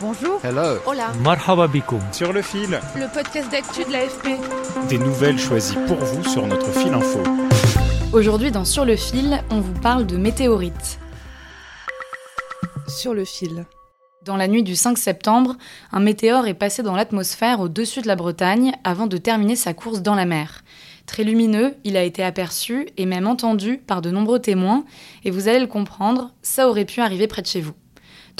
Bonjour. Hello. Hola. Marhaba. Sur le fil, Le podcast d'actu de l'AFP. des nouvelles choisies pour vous sur notre fil info. Aujourd'hui dans Sur le fil, on vous parle de météorites. Sur le fil. Dans la nuit du 5 septembre, un météore est passé dans l'atmosphère au-dessus de la Bretagne avant de terminer sa course dans la mer. Très lumineux, il a été aperçu et même entendu par de nombreux témoins, et vous allez le comprendre, ça aurait pu arriver près de chez vous.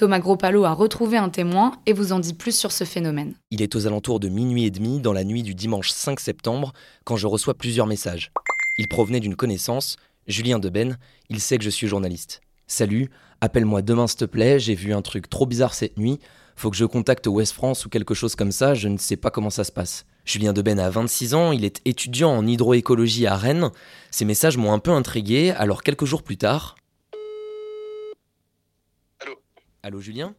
Thomas Gropalo a retrouvé un témoin et vous en dit plus sur ce phénomène. Il est aux alentours de minuit et demi dans la nuit du dimanche 5 septembre quand je reçois plusieurs messages. Ils provenaient d'une connaissance, Julien Deben, il sait que je suis journaliste. Salut, appelle-moi demain s'il te plaît, j'ai vu un truc trop bizarre cette nuit, faut que je contacte Ouest France ou quelque chose comme ça, je ne sais pas comment ça se passe. Julien Deben a 26 ans, il est étudiant en hydroécologie à Rennes. Ces messages m'ont un peu intrigué, alors quelques jours plus tard. Allô Julien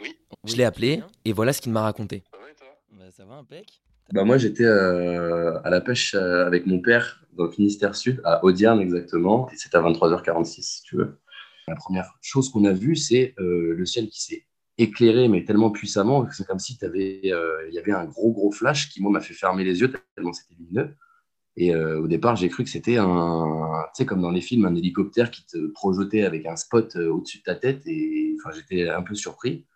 Oui. Je l'ai appelé et voilà ce qu'il m'a raconté. Ça va et toi? Bah, ça va, impec Bah moi, j'étais euh, à la pêche euh, avec mon père dans le Finistère Sud, à Audierne exactement. Et c'était à 23h46, si tu veux. La première chose qu'on a vue, c'est euh, le ciel qui s'est éclairé, mais tellement puissamment que c'est comme si euh, il y avait un gros, gros flash qui, moi, m'a fait fermer les yeux tellement c'était lumineux. Et euh, au départ, j'ai cru que c'était un, tu sais, comme dans les films, un hélicoptère qui te projetait avec un spot euh, au-dessus de ta tête. Et enfin, j'étais un peu surpris.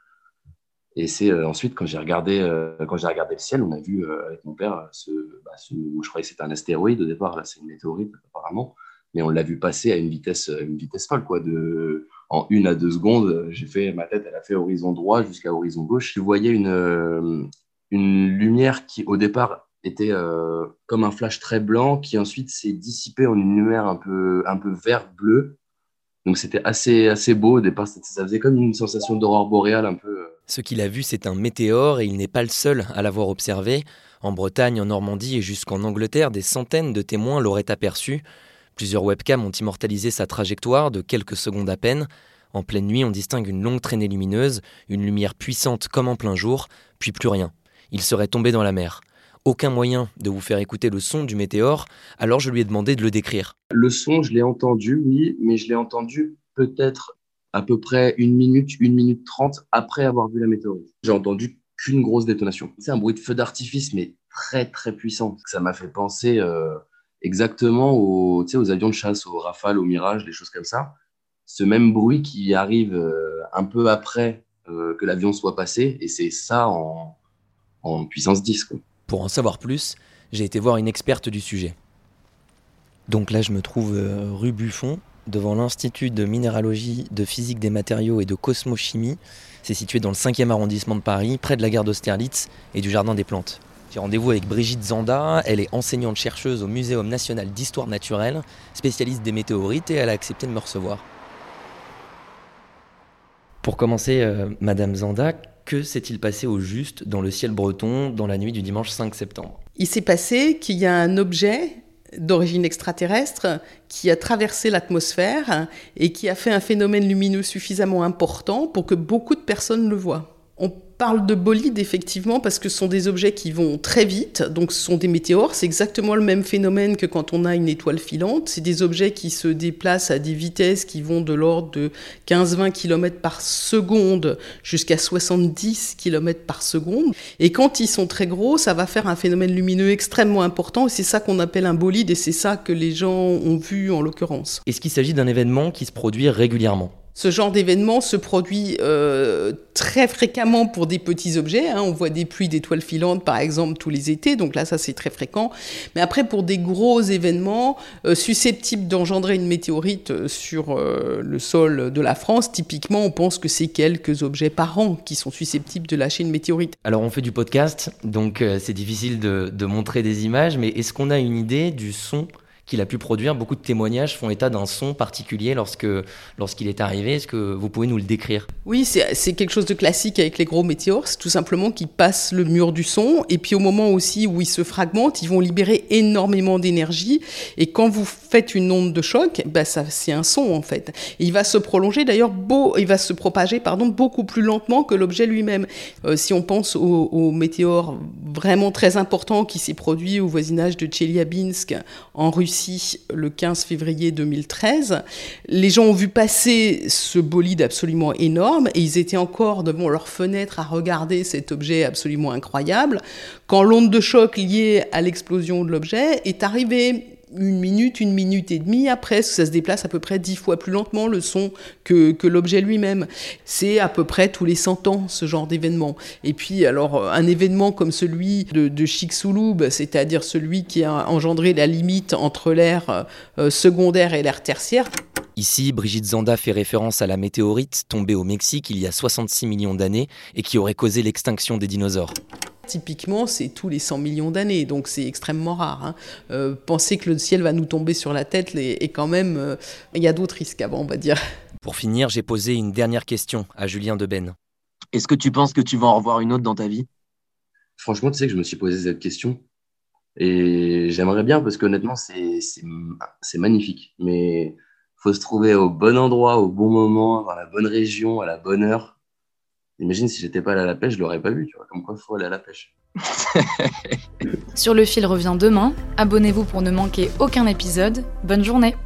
Et c'est euh, ensuite, quand j'ai regardé, quand j'ai regardé le ciel, on a vu avec mon père, ce, bah, je croyais que c'était un astéroïde au départ, là c'est une météorite apparemment, mais on l'a vu passer à une vitesse, une vitesse folle, quoi, de, en une à deux secondes. J'ai fait, ma tête, elle a fait horizon droit jusqu'à horizon gauche. Je voyais une, une lumière qui, au départ, était euh, comme un flash très blanc, qui ensuite s'est dissipé en une lumière un peu, un peu vert-bleu. Donc c'était assez, assez beau. Au départ, ça faisait comme une sensation d'aurore boréale un peu. euh, Ce qu'il a vu, c'est un météore et il n'est pas le seul à l'avoir observé. En Bretagne, en Normandie et jusqu'en Angleterre, des centaines de témoins l'auraient aperçu. Plusieurs webcams ont immortalisé sa trajectoire de quelques secondes à peine. En pleine nuit, on distingue une longue traînée lumineuse, une lumière puissante comme en plein jour, puis plus rien. Il serait tombé dans la mer. Aucun moyen de vous faire écouter le son du météore, alors je lui ai demandé de le décrire. Le son, je l'ai entendu, oui, mais je l'ai entendu peut-être à peu près une minute, une minute trente après avoir vu la météorite. J'ai entendu qu'une grosse détonation. C'est un bruit de feu d'artifice, mais très très puissant. Ça m'a fait penser euh, exactement aux, avions de chasse, aux Rafales, aux Mirage, des choses comme ça. Ce même bruit qui arrive euh, un peu après euh, que l'avion soit passé, et c'est ça en, puissance 10. Quoi. Pour en savoir plus, j'ai été voir une experte du sujet. Donc là, je me trouve euh, rue Buffon, devant l'Institut de minéralogie, de physique des matériaux et de cosmochimie. C'est situé dans le 5e arrondissement de Paris, près de la gare d'Austerlitz et du Jardin des Plantes. J'ai rendez-vous avec Brigitte Zanda, elle est enseignante-chercheuse au Muséum national d'histoire naturelle, spécialiste des météorites et elle a accepté de me recevoir. Pour commencer, euh, Madame Zanda, que s'est-il passé au juste dans le ciel breton dans la nuit du dimanche 5 septembre? Il s'est passé qu'il y a un objet d'origine extraterrestre qui a traversé l'atmosphère et qui a fait un phénomène lumineux suffisamment important pour que beaucoup de personnes le voient. Parle de bolides effectivement parce que ce sont des objets qui vont très vite, donc ce sont des météores, c'est exactement le même phénomène que quand on a une étoile filante, c'est des objets qui se déplacent à des vitesses qui vont de l'ordre de 15-20 km par seconde jusqu'à 70 km par seconde, et quand ils sont très gros, ça va faire un phénomène lumineux extrêmement important, et c'est ça qu'on appelle un bolide, et c'est ça que les gens ont vu en l'occurrence. Est-ce qu'il s'agit d'un événement qui se produit régulièrement? Ce genre d'événement se produit euh, très fréquemment pour des petits objets. hein. On voit des pluies d'étoiles filantes, par exemple, tous les étés. Donc là, ça, c'est très fréquent. Mais après, pour des gros événements euh, susceptibles d'engendrer une météorite euh, sur le sol de la France, typiquement, on pense que c'est quelques objets par an qui sont susceptibles de lâcher une météorite. Alors on fait du podcast, donc c'est difficile de montrer des images, mais est-ce qu'on a une idée du son qu'il a pu produire. Beaucoup de témoignages font état d'un son particulier lorsque lorsqu'il est arrivé. Est-ce que vous pouvez nous le décrire? Oui, c'est quelque chose de classique avec les gros météores. C'est tout simplement qu'ils passent le mur du son et puis au moment aussi où ils se fragmentent, ils vont libérer énormément d'énergie. Et quand vous faites une onde de choc, bah ça c'est un son en fait. Et il va se prolonger d'ailleurs, il va se propager pardon beaucoup plus lentement que l'objet lui-même. Euh, si on pense au, au météore vraiment très important qui s'est produit au voisinage de Tcheliabinsk en Russie le 15 février 2013. Les gens ont vu passer ce bolide absolument énorme et ils étaient encore devant leur fenêtre à regarder cet objet absolument incroyable quand l'onde de choc liée à l'explosion de l'objet est arrivée une minute, une minute et demie après, ça se déplace à peu près dix fois plus lentement le son que, l'objet lui-même. C'est à peu près tous les 100 ans ce genre d'événement. Et puis alors un événement comme celui de, de Chicxulub, c'est-à-dire celui qui a engendré la limite entre l'ère euh, secondaire et l'ère tertiaire. Ici, Brigitte Zanda fait référence à la météorite tombée au Mexique il y a 66 millions d'années et qui aurait causé l'extinction des dinosaures. Typiquement, c'est tous les 100 millions d'années, donc c'est extrêmement rare. Hein. Euh, penser que le ciel va nous tomber sur la tête, et quand même, euh, il y a d'autres risques avant, on va dire. Pour finir, j'ai posé une dernière question à Julien Deben. Est-ce que tu penses que tu vas en revoir une autre dans ta vie? Franchement, tu sais que je me suis posé cette question. Et j'aimerais bien, parce qu'honnêtement, c'est magnifique. Mais faut se trouver au bon endroit, au bon moment, dans la bonne région, à la bonne heure. Imagine si j'étais pas allé à la pêche, je l'aurais pas vu, tu vois. Comme quoi, faut aller à la pêche. Sur le fil revient demain. Abonnez-vous pour ne manquer aucun épisode. Bonne journée.